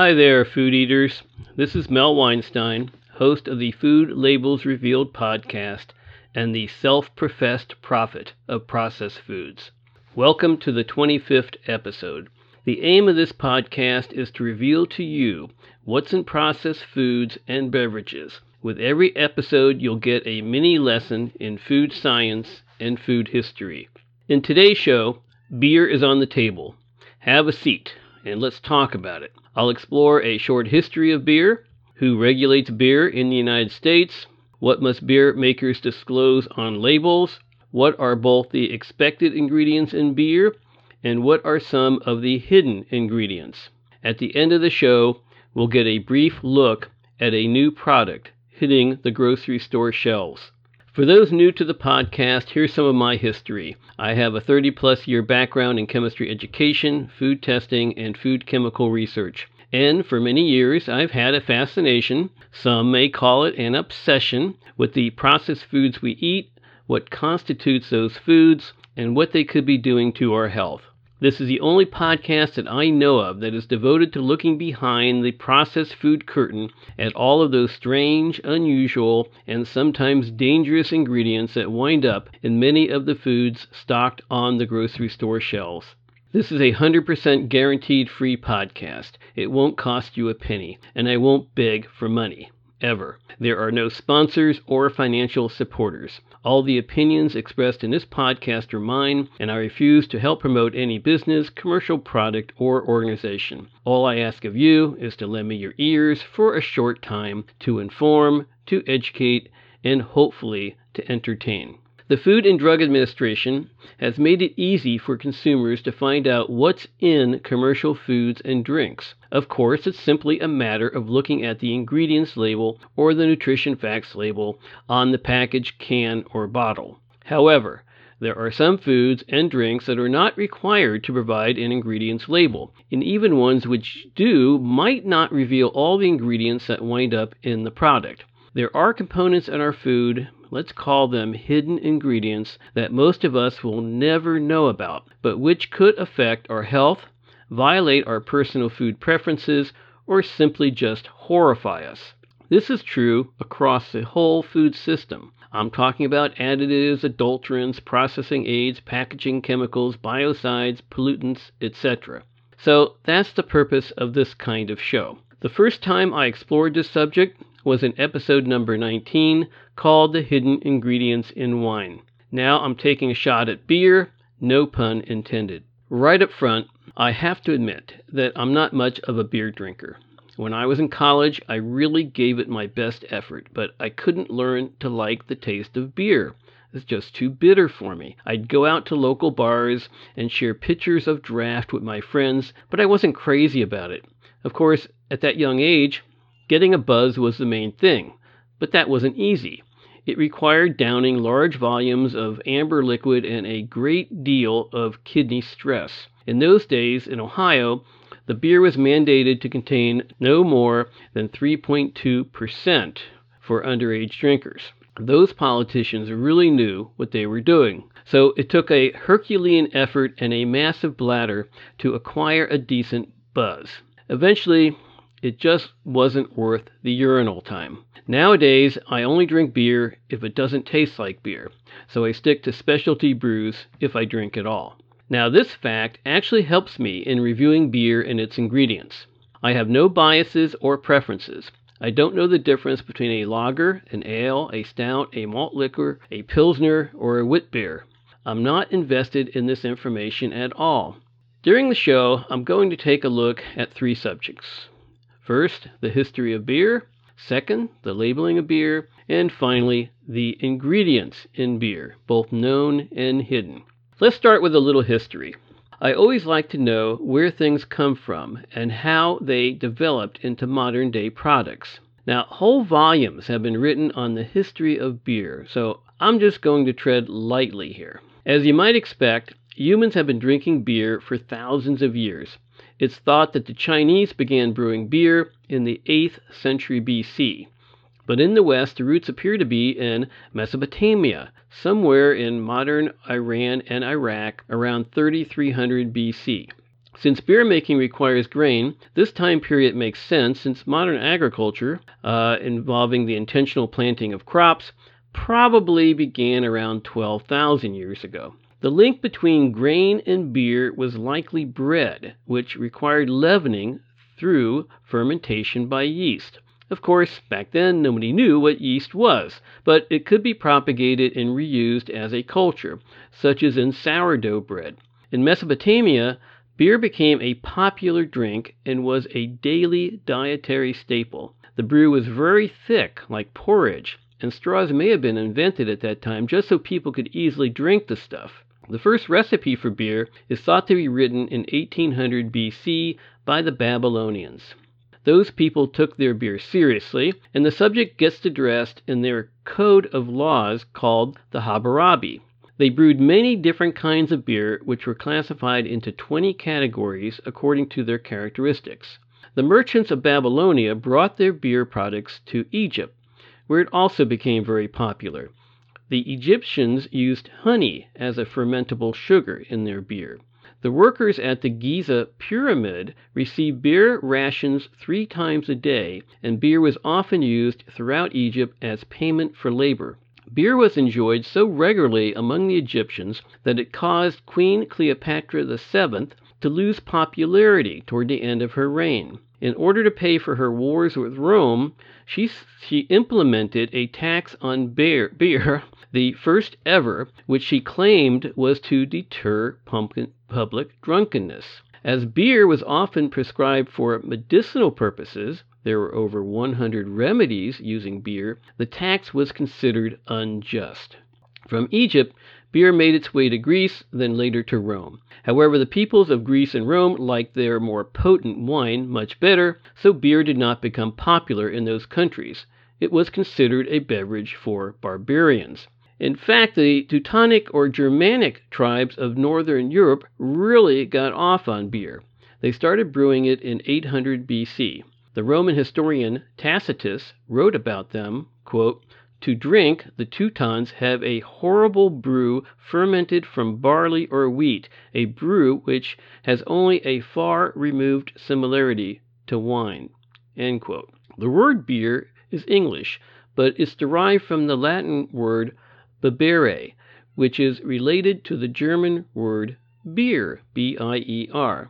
Hi there, food eaters. This is Mel Weinstein, host of the Food Labels Revealed podcast and the self professed prophet of processed foods. Welcome to the 25th episode. The aim of this podcast is to reveal to you what's in processed foods and beverages. With every episode, you'll get a mini lesson in food science and food history. In today's show, beer is on the table. Have a seat and let's talk about it. I'll explore a short history of beer, who regulates beer in the United States, what must beer makers disclose on labels, what are both the expected ingredients in beer, and what are some of the hidden ingredients. At the end of the show, we'll get a brief look at a new product hitting the grocery store shelves. For those new to the podcast, here's some of my history. I have a 30 plus year background in chemistry education, food testing, and food chemical research. And for many years, I've had a fascination, some may call it an obsession, with the processed foods we eat, what constitutes those foods, and what they could be doing to our health. This is the only podcast that I know of that is devoted to looking behind the processed food curtain at all of those strange, unusual, and sometimes dangerous ingredients that wind up in many of the foods stocked on the grocery store shelves. This is a 100% guaranteed free podcast. It won't cost you a penny, and I won't beg for money ever. There are no sponsors or financial supporters. All the opinions expressed in this podcast are mine, and I refuse to help promote any business, commercial product, or organization. All I ask of you is to lend me your ears for a short time to inform, to educate, and hopefully to entertain. The Food and Drug Administration has made it easy for consumers to find out what's in commercial foods and drinks. Of course, it's simply a matter of looking at the ingredients label or the nutrition facts label on the package, can, or bottle. However, there are some foods and drinks that are not required to provide an ingredients label, and even ones which do might not reveal all the ingredients that wind up in the product. There are components in our food, let's call them hidden ingredients, that most of us will never know about, but which could affect our health, violate our personal food preferences, or simply just horrify us. This is true across the whole food system. I'm talking about additives, adulterants, processing aids, packaging chemicals, biocides, pollutants, etc. So that's the purpose of this kind of show. The first time I explored this subject was in episode number 19 called The Hidden Ingredients in Wine. Now I'm taking a shot at beer, no pun intended. Right up front, I have to admit that I'm not much of a beer drinker. When I was in college, I really gave it my best effort, but I couldn't learn to like the taste of beer. It's just too bitter for me. I'd go out to local bars and share pitchers of draft with my friends, but I wasn't crazy about it. Of course, at that young age, Getting a buzz was the main thing, but that wasn't easy. It required downing large volumes of amber liquid and a great deal of kidney stress. In those days, in Ohio, the beer was mandated to contain no more than 3.2% for underage drinkers. Those politicians really knew what they were doing. So it took a Herculean effort and a massive bladder to acquire a decent buzz. Eventually, it just wasn't worth the urinal time. Nowadays, I only drink beer if it doesn't taste like beer, so I stick to specialty brews if I drink at all. Now, this fact actually helps me in reviewing beer and its ingredients. I have no biases or preferences. I don't know the difference between a lager, an ale, a stout, a malt liquor, a pilsner, or a wit beer. I'm not invested in this information at all. During the show, I'm going to take a look at three subjects. First, the history of beer. Second, the labeling of beer. And finally, the ingredients in beer, both known and hidden. Let's start with a little history. I always like to know where things come from and how they developed into modern day products. Now, whole volumes have been written on the history of beer, so I'm just going to tread lightly here. As you might expect, humans have been drinking beer for thousands of years. It's thought that the Chinese began brewing beer in the 8th century BC. But in the West, the roots appear to be in Mesopotamia, somewhere in modern Iran and Iraq around 3300 BC. Since beer making requires grain, this time period makes sense since modern agriculture, uh, involving the intentional planting of crops, probably began around 12,000 years ago. The link between grain and beer was likely bread, which required leavening through fermentation by yeast. Of course, back then nobody knew what yeast was, but it could be propagated and reused as a culture, such as in sourdough bread. In Mesopotamia, beer became a popular drink and was a daily dietary staple. The brew was very thick, like porridge, and straws may have been invented at that time just so people could easily drink the stuff. The first recipe for beer is thought to be written in 1800 BC by the Babylonians. Those people took their beer seriously, and the subject gets addressed in their code of laws called the Hammurabi. They brewed many different kinds of beer, which were classified into 20 categories according to their characteristics. The merchants of Babylonia brought their beer products to Egypt, where it also became very popular. The Egyptians used honey as a fermentable sugar in their beer. The workers at the Giza pyramid received beer rations three times a day, and beer was often used throughout Egypt as payment for labor. Beer was enjoyed so regularly among the Egyptians that it caused Queen Cleopatra VII to lose popularity toward the end of her reign. In order to pay for her wars with Rome, she, she implemented a tax on beer, beer, the first ever, which she claimed was to deter public drunkenness. As beer was often prescribed for medicinal purposes, there were over 100 remedies using beer, the tax was considered unjust. From Egypt, beer made its way to Greece, then later to Rome. However, the peoples of Greece and Rome liked their more potent wine much better, so beer did not become popular in those countries. It was considered a beverage for barbarians. In fact, the Teutonic or Germanic tribes of northern Europe really got off on beer. They started brewing it in 800 BC. The Roman historian Tacitus wrote about them, quote, to drink, the Teutons have a horrible brew fermented from barley or wheat, a brew which has only a far removed similarity to wine. The word beer is English, but is derived from the Latin word bibere, which is related to the German word Bier, B I E R.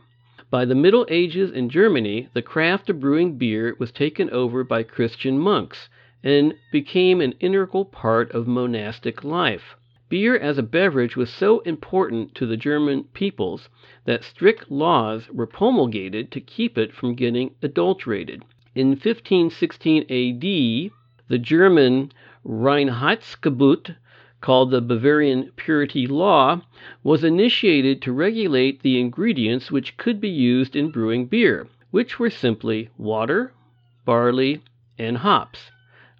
By the Middle Ages in Germany, the craft of brewing beer was taken over by Christian monks and became an integral part of monastic life. Beer as a beverage was so important to the German peoples that strict laws were promulgated to keep it from getting adulterated. In 1516 AD, the German Reinheitsgebot, called the Bavarian Purity Law, was initiated to regulate the ingredients which could be used in brewing beer, which were simply water, barley, and hops.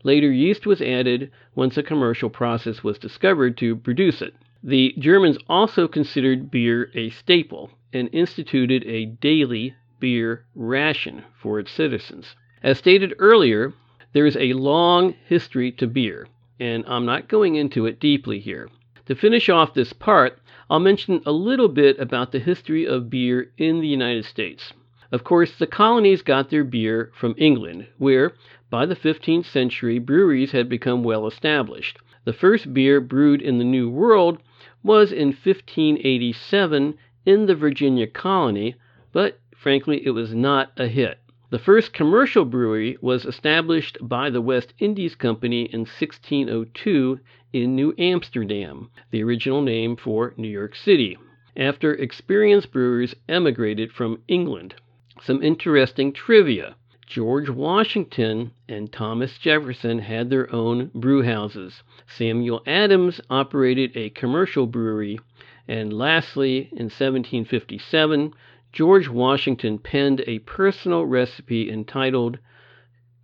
Later, yeast was added once a commercial process was discovered to produce it. The Germans also considered beer a staple and instituted a daily beer ration for its citizens. As stated earlier, there is a long history to beer, and I'm not going into it deeply here. To finish off this part, I'll mention a little bit about the history of beer in the United States. Of course, the colonies got their beer from England, where by the 15th century, breweries had become well established. The first beer brewed in the New World was in 1587 in the Virginia colony, but frankly, it was not a hit. The first commercial brewery was established by the West Indies Company in 1602 in New Amsterdam, the original name for New York City, after experienced brewers emigrated from England. Some interesting trivia. George Washington and Thomas Jefferson had their own brewhouses. Samuel Adams operated a commercial brewery. And lastly, in 1757, George Washington penned a personal recipe entitled,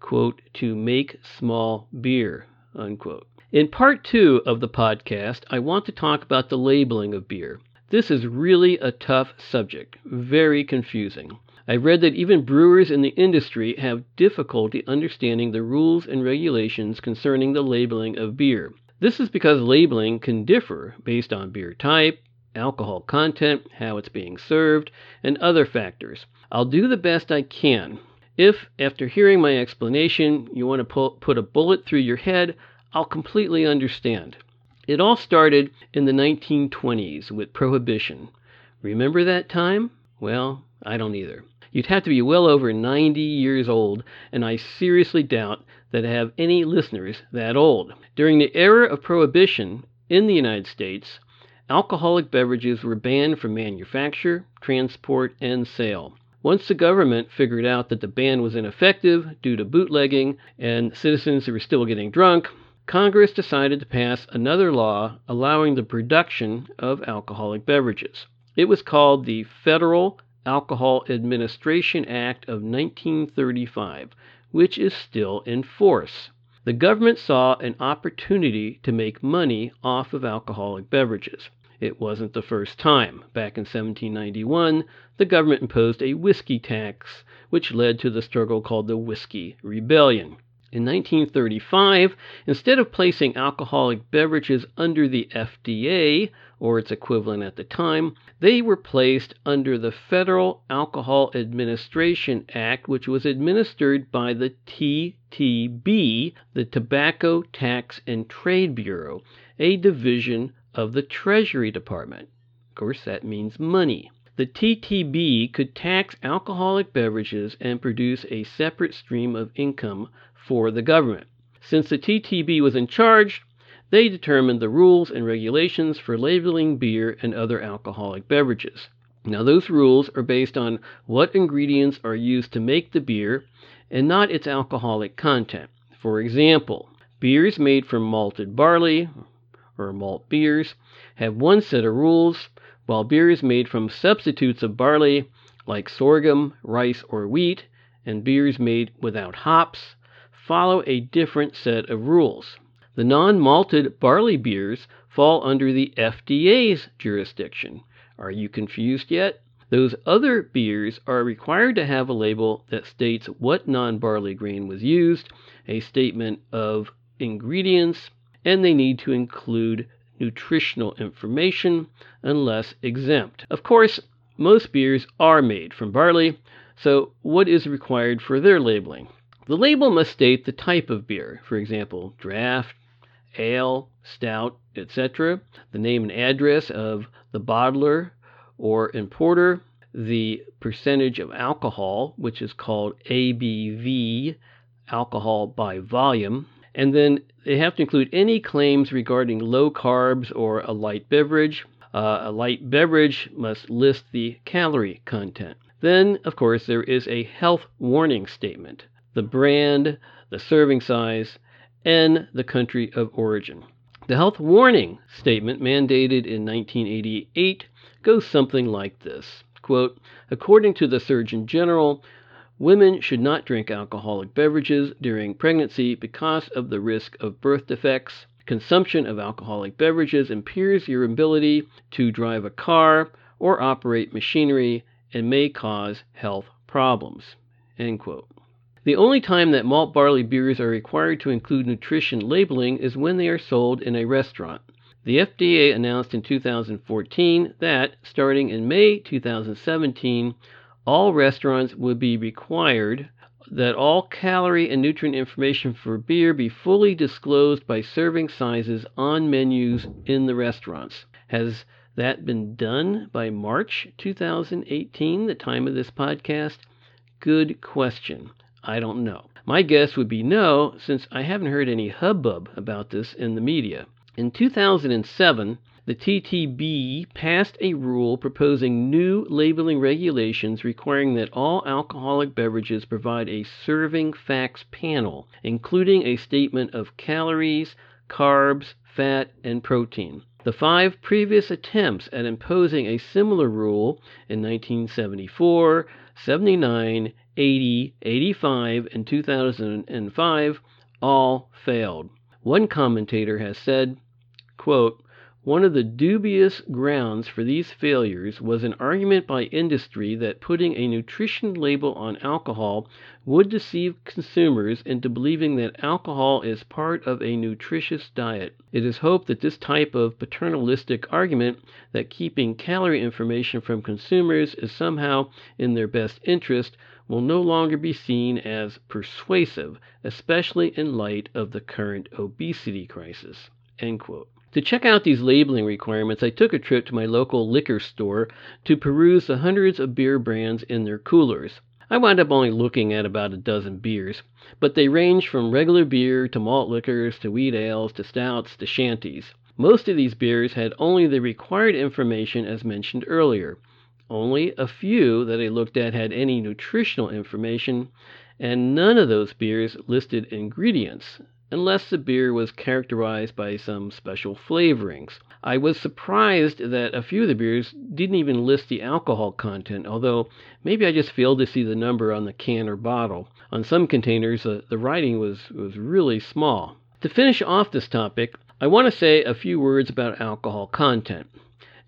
quote, To Make Small Beer, unquote. In part two of the podcast, I want to talk about the labeling of beer. This is really a tough subject, very confusing. I've read that even brewers in the industry have difficulty understanding the rules and regulations concerning the labeling of beer. This is because labeling can differ based on beer type, alcohol content, how it's being served, and other factors. I'll do the best I can. If, after hearing my explanation, you want to put a bullet through your head, I'll completely understand. It all started in the 1920s with Prohibition. Remember that time? Well, I don't either. You'd have to be well over 90 years old, and I seriously doubt that I have any listeners that old. During the era of Prohibition in the United States, alcoholic beverages were banned from manufacture, transport, and sale. Once the government figured out that the ban was ineffective due to bootlegging and citizens who were still getting drunk, Congress decided to pass another law allowing the production of alcoholic beverages. It was called the Federal Alcohol Administration Act of 1935, which is still in force. The government saw an opportunity to make money off of alcoholic beverages. It wasn't the first time. Back in 1791, the government imposed a whiskey tax, which led to the struggle called the Whiskey Rebellion. In 1935, instead of placing alcoholic beverages under the FDA, or its equivalent at the time, they were placed under the Federal Alcohol Administration Act, which was administered by the TTB, the Tobacco Tax and Trade Bureau, a division of the Treasury Department. Of course, that means money. The TTB could tax alcoholic beverages and produce a separate stream of income for the government. Since the TTB was in charge, they determined the rules and regulations for labeling beer and other alcoholic beverages. Now, those rules are based on what ingredients are used to make the beer and not its alcoholic content. For example, beers made from malted barley or malt beers have one set of rules, while beers made from substitutes of barley, like sorghum, rice, or wheat, and beers made without hops, follow a different set of rules. The non malted barley beers fall under the FDA's jurisdiction. Are you confused yet? Those other beers are required to have a label that states what non barley grain was used, a statement of ingredients, and they need to include nutritional information unless exempt. Of course, most beers are made from barley, so what is required for their labeling? The label must state the type of beer, for example, draft, ale, stout, etc., the name and address of the bottler or importer, the percentage of alcohol, which is called ABV, alcohol by volume, and then they have to include any claims regarding low carbs or a light beverage. Uh, a light beverage must list the calorie content. Then, of course, there is a health warning statement the brand, the serving size, and the country of origin. The health warning statement, mandated in 1988, goes something like this quote, According to the Surgeon General, women should not drink alcoholic beverages during pregnancy because of the risk of birth defects. Consumption of alcoholic beverages impairs your ability to drive a car or operate machinery and may cause health problems. End quote. The only time that malt barley beers are required to include nutrition labeling is when they are sold in a restaurant. The FDA announced in 2014 that, starting in May 2017, all restaurants would be required that all calorie and nutrient information for beer be fully disclosed by serving sizes on menus in the restaurants. Has that been done by March 2018, the time of this podcast? Good question. I don't know. My guess would be no, since I haven't heard any hubbub about this in the media. In 2007, the TTB passed a rule proposing new labeling regulations requiring that all alcoholic beverages provide a serving facts panel, including a statement of calories, carbs, fat, and protein. The five previous attempts at imposing a similar rule in 1974, 79, 80, 85, and 2005 all failed. One commentator has said, quote, One of the dubious grounds for these failures was an argument by industry that putting a nutrition label on alcohol would deceive consumers into believing that alcohol is part of a nutritious diet. It is hoped that this type of paternalistic argument that keeping calorie information from consumers is somehow in their best interest will no longer be seen as persuasive, especially in light of the current obesity crisis. End quote. To check out these labeling requirements, I took a trip to my local liquor store to peruse the hundreds of beer brands in their coolers. I wound up only looking at about a dozen beers, but they range from regular beer to malt liquors to wheat ales to stouts to shandies. Most of these beers had only the required information as mentioned earlier. Only a few that I looked at had any nutritional information, and none of those beers listed ingredients, unless the beer was characterized by some special flavorings. I was surprised that a few of the beers didn't even list the alcohol content, although maybe I just failed to see the number on the can or bottle. On some containers, uh, the writing was, was really small. To finish off this topic, I want to say a few words about alcohol content.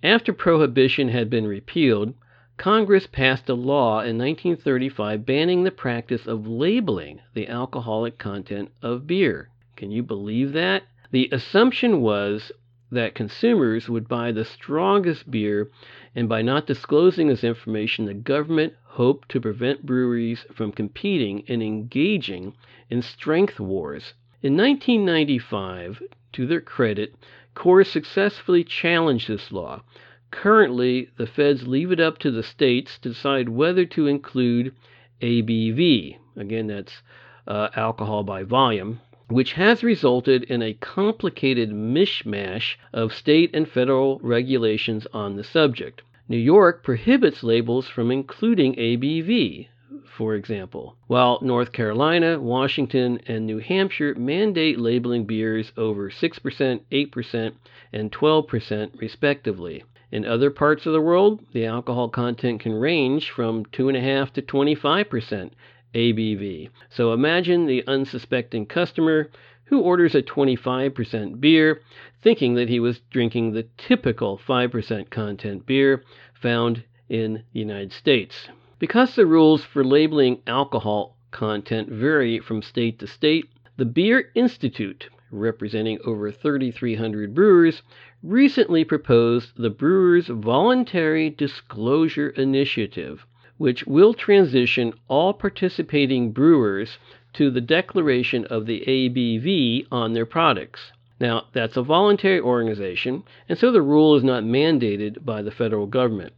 After prohibition had been repealed, Congress passed a law in 1935 banning the practice of labeling the alcoholic content of beer. Can you believe that? The assumption was that consumers would buy the strongest beer, and by not disclosing this information, the government hoped to prevent breweries from competing and engaging in strength wars. In 1995, to their credit, Coors successfully challenged this law. Currently, the feds leave it up to the states to decide whether to include ABV, again, that's uh, alcohol by volume, which has resulted in a complicated mishmash of state and federal regulations on the subject. New York prohibits labels from including ABV, for example, while North Carolina, Washington, and New Hampshire mandate labeling beers over 6%, 8%, and 12%, respectively. In other parts of the world, the alcohol content can range from 2.5 to 25% ABV. So imagine the unsuspecting customer who orders a 25% beer, thinking that he was drinking the typical 5% content beer found in the United States. Because the rules for labeling alcohol content vary from state to state, the Beer Institute, representing over 3,300 brewers, recently proposed the Brewers Voluntary Disclosure Initiative, which will transition all participating brewers to the declaration of the ABV on their products. Now, that's a voluntary organization, and so the rule is not mandated by the federal government.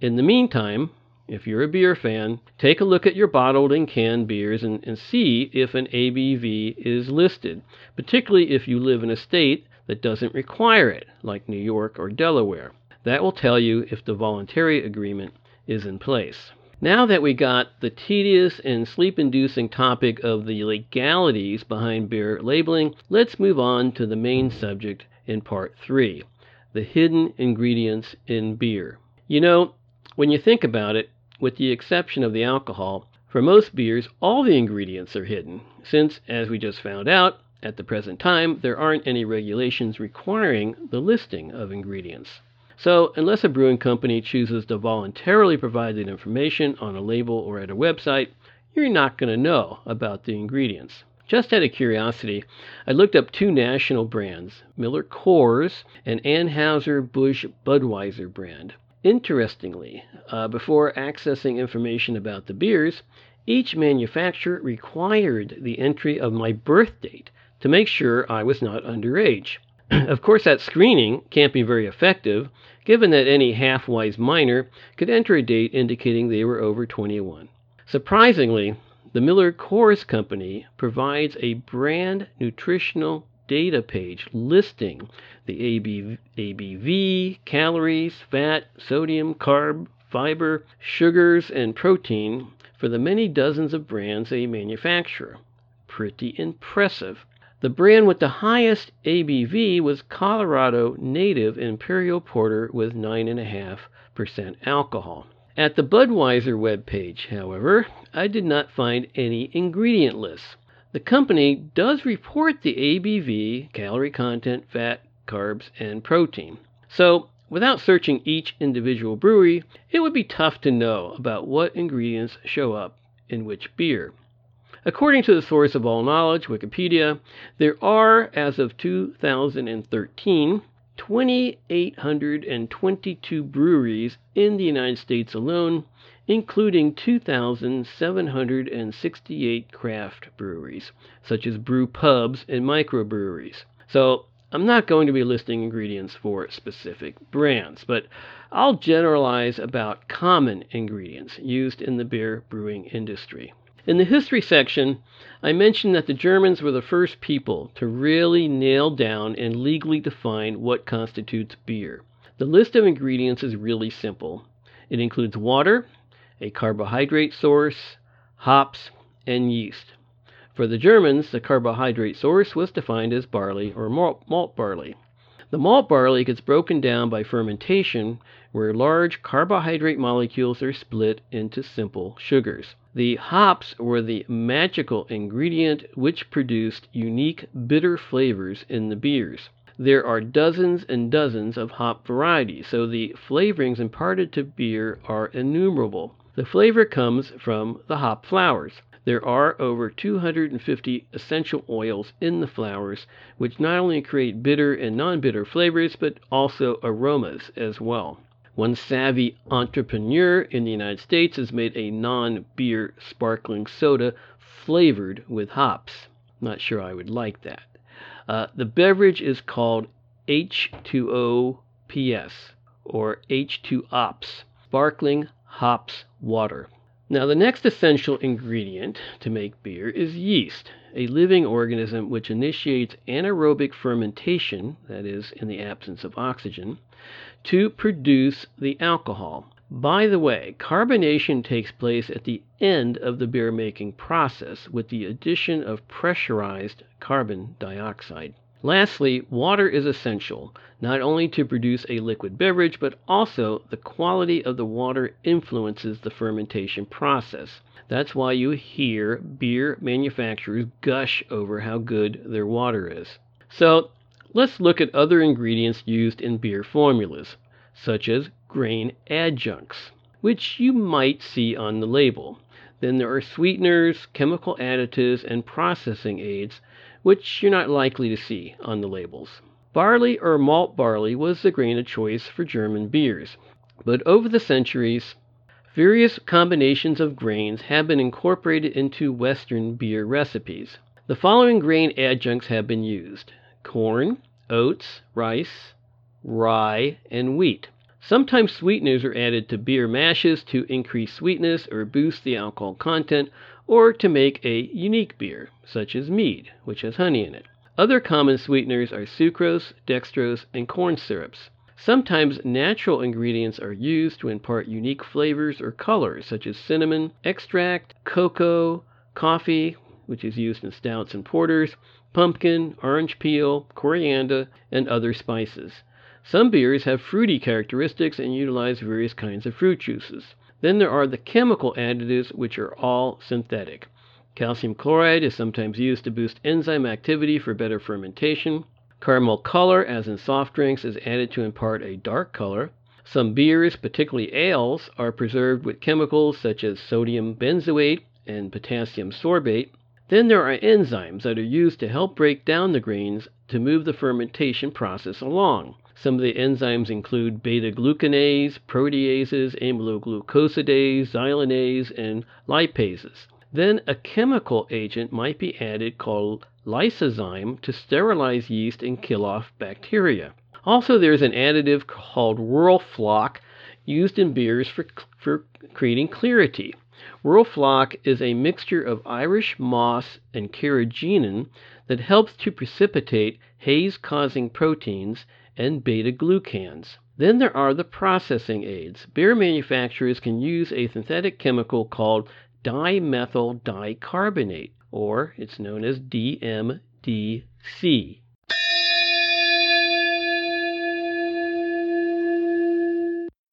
In the meantime, if you're a beer fan, take a look at your bottled and canned beers and, and see if an ABV is listed, particularly if you live in a state that doesn't require it, like New York or Delaware. That will tell you if the voluntary agreement is in place. Now that we got the tedious and sleep inducing topic of the legalities behind beer labeling, let's move on to the main subject in part three the hidden ingredients in beer. You know, when you think about it, with the exception of the alcohol, for most beers, all the ingredients are hidden, since, as we just found out, at the present time, there aren't any regulations requiring the listing of ingredients. So, unless a brewing company chooses to voluntarily provide that information on a label or at a website, you're not going to know about the ingredients. Just out of curiosity, I looked up two national brands, Miller Coors and Anheuser-Busch Budweiser brand. Interestingly, uh, before accessing information about the beers, each manufacturer required the entry of my birth date to make sure I was not underage. of course, that screening can't be very effective, given that any half wise minor could enter a date indicating they were over 21. Surprisingly, the Miller Coors Company provides a brand nutritional data page listing the ABV, calories, fat, sodium, carb, fiber, sugars, and protein for the many dozens of brands they manufacture. Pretty impressive. The brand with the highest ABV was Colorado Native Imperial Porter with 9.5% alcohol. At the Budweiser webpage, however, I did not find any ingredient lists. The company does report the ABV, calorie content, fat, carbs, and protein. So, without searching each individual brewery, it would be tough to know about what ingredients show up in which beer. According to the source of all knowledge, Wikipedia, there are, as of 2013, 2,822 breweries in the United States alone, including 2,768 craft breweries, such as brew pubs and microbreweries. So I'm not going to be listing ingredients for specific brands, but I'll generalize about common ingredients used in the beer brewing industry. In the history section, I mentioned that the Germans were the first people to really nail down and legally define what constitutes beer. The list of ingredients is really simple. It includes water, a carbohydrate source, hops, and yeast. For the Germans, the carbohydrate source was defined as barley or malt barley. The malt barley gets broken down by fermentation, where large carbohydrate molecules are split into simple sugars. The hops were the magical ingredient which produced unique bitter flavors in the beers. There are dozens and dozens of hop varieties, so the flavorings imparted to beer are innumerable. The flavor comes from the hop flowers. There are over 250 essential oils in the flowers, which not only create bitter and non bitter flavors, but also aromas as well. One savvy entrepreneur in the United States has made a non beer sparkling soda flavored with hops. Not sure I would like that. Uh, the beverage is called H2OPS or H2OPS, sparkling hops water. Now, the next essential ingredient to make beer is yeast, a living organism which initiates anaerobic fermentation, that is, in the absence of oxygen, to produce the alcohol. By the way, carbonation takes place at the end of the beer making process with the addition of pressurized carbon dioxide. Lastly, water is essential, not only to produce a liquid beverage, but also the quality of the water influences the fermentation process. That's why you hear beer manufacturers gush over how good their water is. So, let's look at other ingredients used in beer formulas, such as grain adjuncts, which you might see on the label. Then there are sweeteners, chemical additives, and processing aids which you're not likely to see on the labels. Barley or malt barley was the grain of choice for German beers, but over the centuries, various combinations of grains have been incorporated into Western beer recipes. The following grain adjuncts have been used corn, oats, rice, rye, and wheat. Sometimes sweeteners are added to beer mashes to increase sweetness or boost the alcohol content, or to make a unique beer, such as mead, which has honey in it. Other common sweeteners are sucrose, dextrose, and corn syrups. Sometimes natural ingredients are used to impart unique flavors or colors, such as cinnamon extract, cocoa, coffee, which is used in stouts and porters, pumpkin, orange peel, coriander, and other spices. Some beers have fruity characteristics and utilize various kinds of fruit juices. Then there are the chemical additives, which are all synthetic. Calcium chloride is sometimes used to boost enzyme activity for better fermentation. Caramel color, as in soft drinks, is added to impart a dark color. Some beers, particularly ales, are preserved with chemicals such as sodium benzoate and potassium sorbate. Then there are enzymes that are used to help break down the grains to move the fermentation process along. Some of the enzymes include beta glucanase, proteases, amyloglucosidase, xylanase, and lipases. Then a chemical agent might be added called lysozyme to sterilize yeast and kill off bacteria. Also, there's an additive called Whirlfloc used in beers for, for creating clarity. Whirlfloc is a mixture of Irish moss and carrageenan that helps to precipitate haze causing proteins and beta glucans. Then there are the processing aids. Beer manufacturers can use a synthetic chemical called dimethyl dicarbonate, or it's known as DMDC.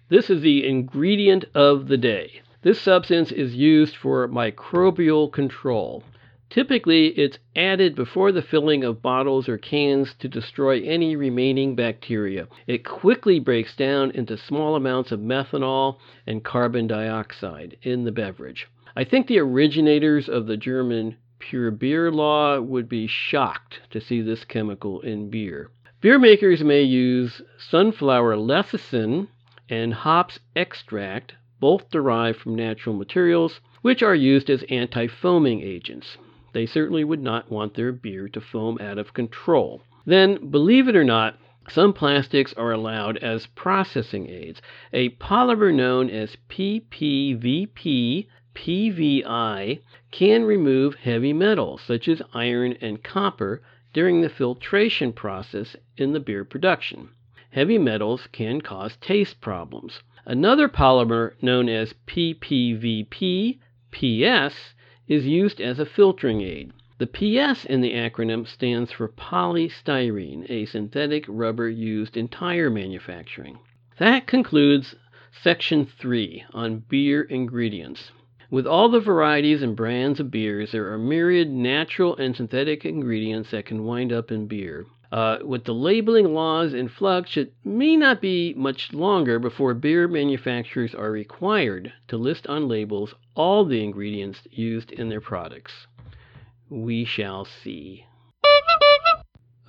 This is the ingredient of the day. This substance is used for microbial control Typically, it's added before the filling of bottles or cans to destroy any remaining bacteria. It quickly breaks down into small amounts of methanol and carbon dioxide in the beverage. I think the originators of the German pure beer law would be shocked to see this chemical in beer. Beer makers may use sunflower lecithin and hops extract, both derived from natural materials, which are used as anti foaming agents. They certainly would not want their beer to foam out of control. Then, believe it or not, some plastics are allowed as processing aids. A polymer known as PPVP PVI can remove heavy metals such as iron and copper during the filtration process in the beer production. Heavy metals can cause taste problems. Another polymer known as PPVP PS is used as a filtering aid. The PS in the acronym stands for polystyrene, a synthetic rubber used in tire manufacturing. That concludes section 3 on beer ingredients. With all the varieties and brands of beers, there are myriad natural and synthetic ingredients that can wind up in beer. Uh, with the labeling laws in flux, it may not be much longer before beer manufacturers are required to list on labels all the ingredients used in their products. We shall see.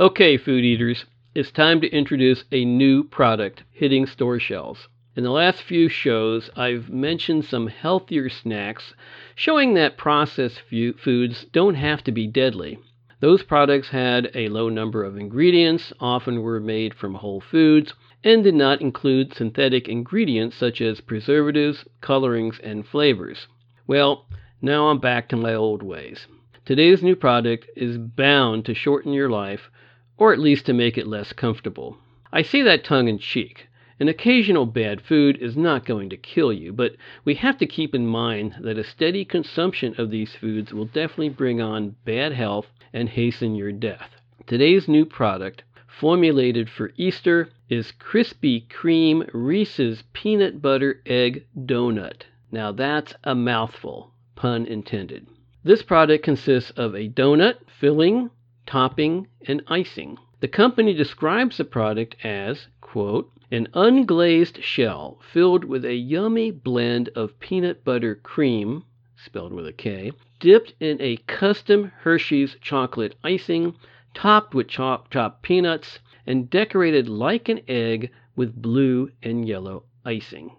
Okay, food eaters, it's time to introduce a new product hitting store shelves. In the last few shows, I've mentioned some healthier snacks, showing that processed foods don't have to be deadly. Those products had a low number of ingredients, often were made from whole foods, and did not include synthetic ingredients such as preservatives, colorings, and flavors. Well, now I'm back to my old ways. Today's new product is bound to shorten your life, or at least to make it less comfortable. I say that tongue in cheek. An occasional bad food is not going to kill you, but we have to keep in mind that a steady consumption of these foods will definitely bring on bad health and hasten your death. Today's new product, formulated for Easter, is Krispy Kreme Reese's Peanut Butter Egg Donut. Now that's a mouthful, pun intended. This product consists of a donut, filling, topping, and icing. The company describes the product as, quote, an unglazed shell filled with a yummy blend of peanut butter cream, spelled with a K, dipped in a custom Hershey's chocolate icing, topped with chopped peanuts, and decorated like an egg with blue and yellow icing.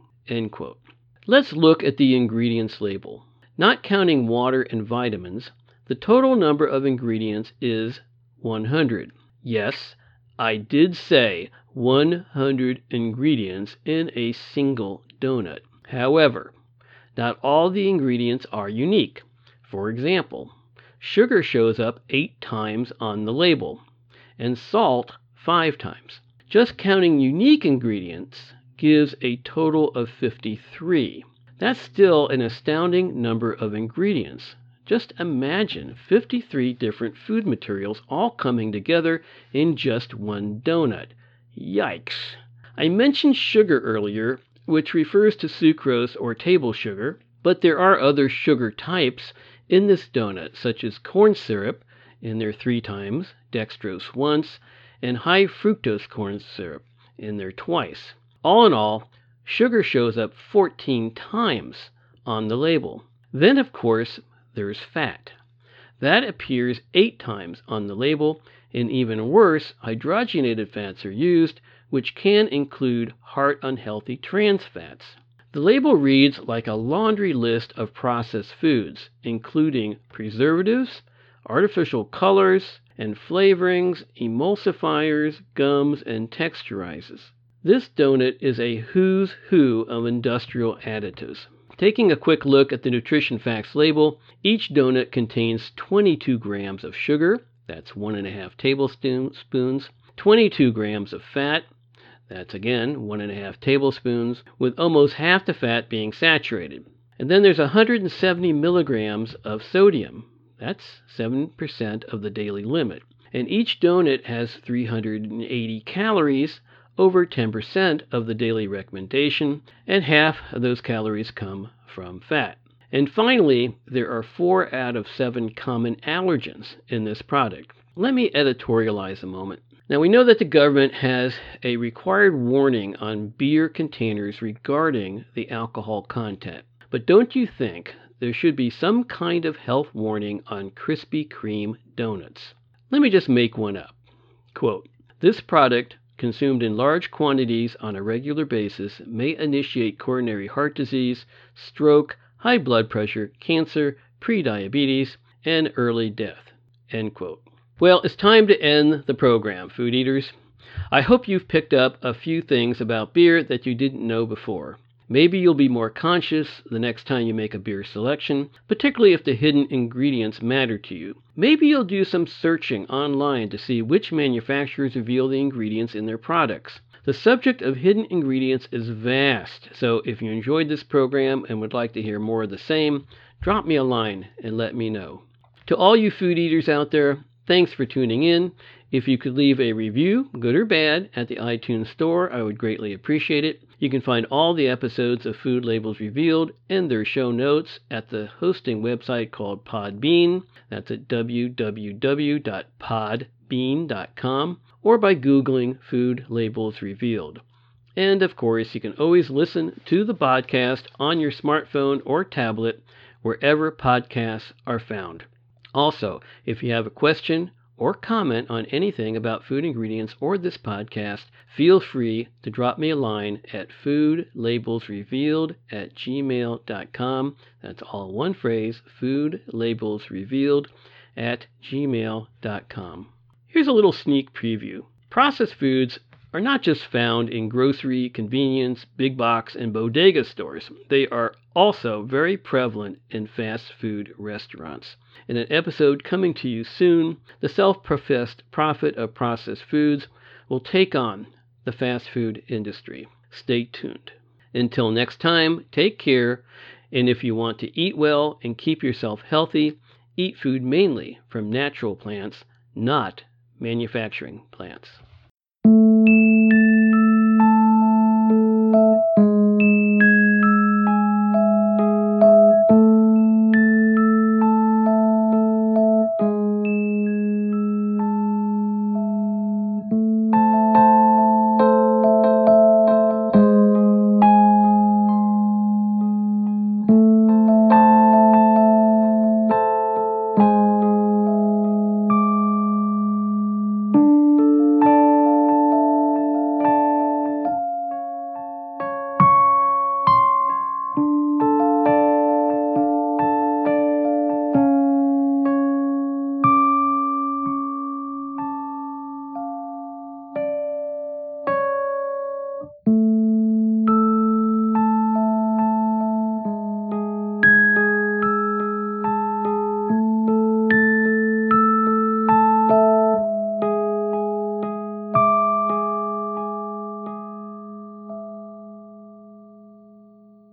Let's look at the ingredients label. Not counting water and vitamins, the total number of ingredients is 100. Yes, I did say 100 ingredients in a single donut. However, not all the ingredients are unique. For example, sugar shows up eight times on the label, and salt five times. Just counting unique ingredients gives a total of 53. That's still an astounding number of ingredients. Just imagine 53 different food materials all coming together in just one donut. Yikes! I mentioned sugar earlier, which refers to sucrose or table sugar, but there are other sugar types in this donut, such as corn syrup in their three times, dextrose once, and high fructose corn syrup in their twice. All in all, sugar shows up 14 times on the label. Then, of course, there's fat. That appears eight times on the label, and even worse, hydrogenated fats are used, which can include heart unhealthy trans fats. The label reads like a laundry list of processed foods, including preservatives, artificial colors and flavorings, emulsifiers, gums, and texturizers. This donut is a who's who of industrial additives. Taking a quick look at the nutrition facts label, each donut contains 22 grams of sugar, that's one and a half tablespoons, 22 grams of fat, that's again one and a half tablespoons, with almost half the fat being saturated. And then there's 170 milligrams of sodium. That's 7% of the daily limit. And each donut has 380 calories, over 10% of the daily recommendation, and half of those calories come from fat. And finally, there are four out of seven common allergens in this product. Let me editorialize a moment. Now, we know that the government has a required warning on beer containers regarding the alcohol content. But don't you think there should be some kind of health warning on Krispy Kreme donuts? Let me just make one up. Quote, this product consumed in large quantities on a regular basis may initiate coronary heart disease, stroke, high blood pressure, cancer, prediabetes, and early death. Well, it's time to end the program, food eaters. I hope you've picked up a few things about beer that you didn't know before. Maybe you'll be more conscious the next time you make a beer selection, particularly if the hidden ingredients matter to you. Maybe you'll do some searching online to see which manufacturers reveal the ingredients in their products. The subject of hidden ingredients is vast, so if you enjoyed this program and would like to hear more of the same, drop me a line and let me know. To all you food eaters out there, thanks for tuning in. If you could leave a review, good or bad, at the iTunes Store, I would greatly appreciate it. You can find all the episodes of Food Labels Revealed and their show notes at the hosting website called Podbean. That's at www.podbean.com or by Googling Food Labels Revealed. And of course, you can always listen to the podcast on your smartphone or tablet wherever podcasts are found. Also, if you have a question or comment on anything about food ingredients or this podcast, feel free to drop me a line at foodlabelsrevealed at gmail.com. That's all one phrase, foodlabelsrevealed at gmail.com. Here's a little sneak preview. Processed foods are not just found in grocery, convenience, big box, and bodega stores. They are also very prevalent in fast food restaurants. In an episode coming to you soon, the self professed prophet of processed foods will take on the fast food industry. Stay tuned. Until next time, take care, and if you want to eat well and keep yourself healthy, eat food mainly from natural plants, not manufacturing plants.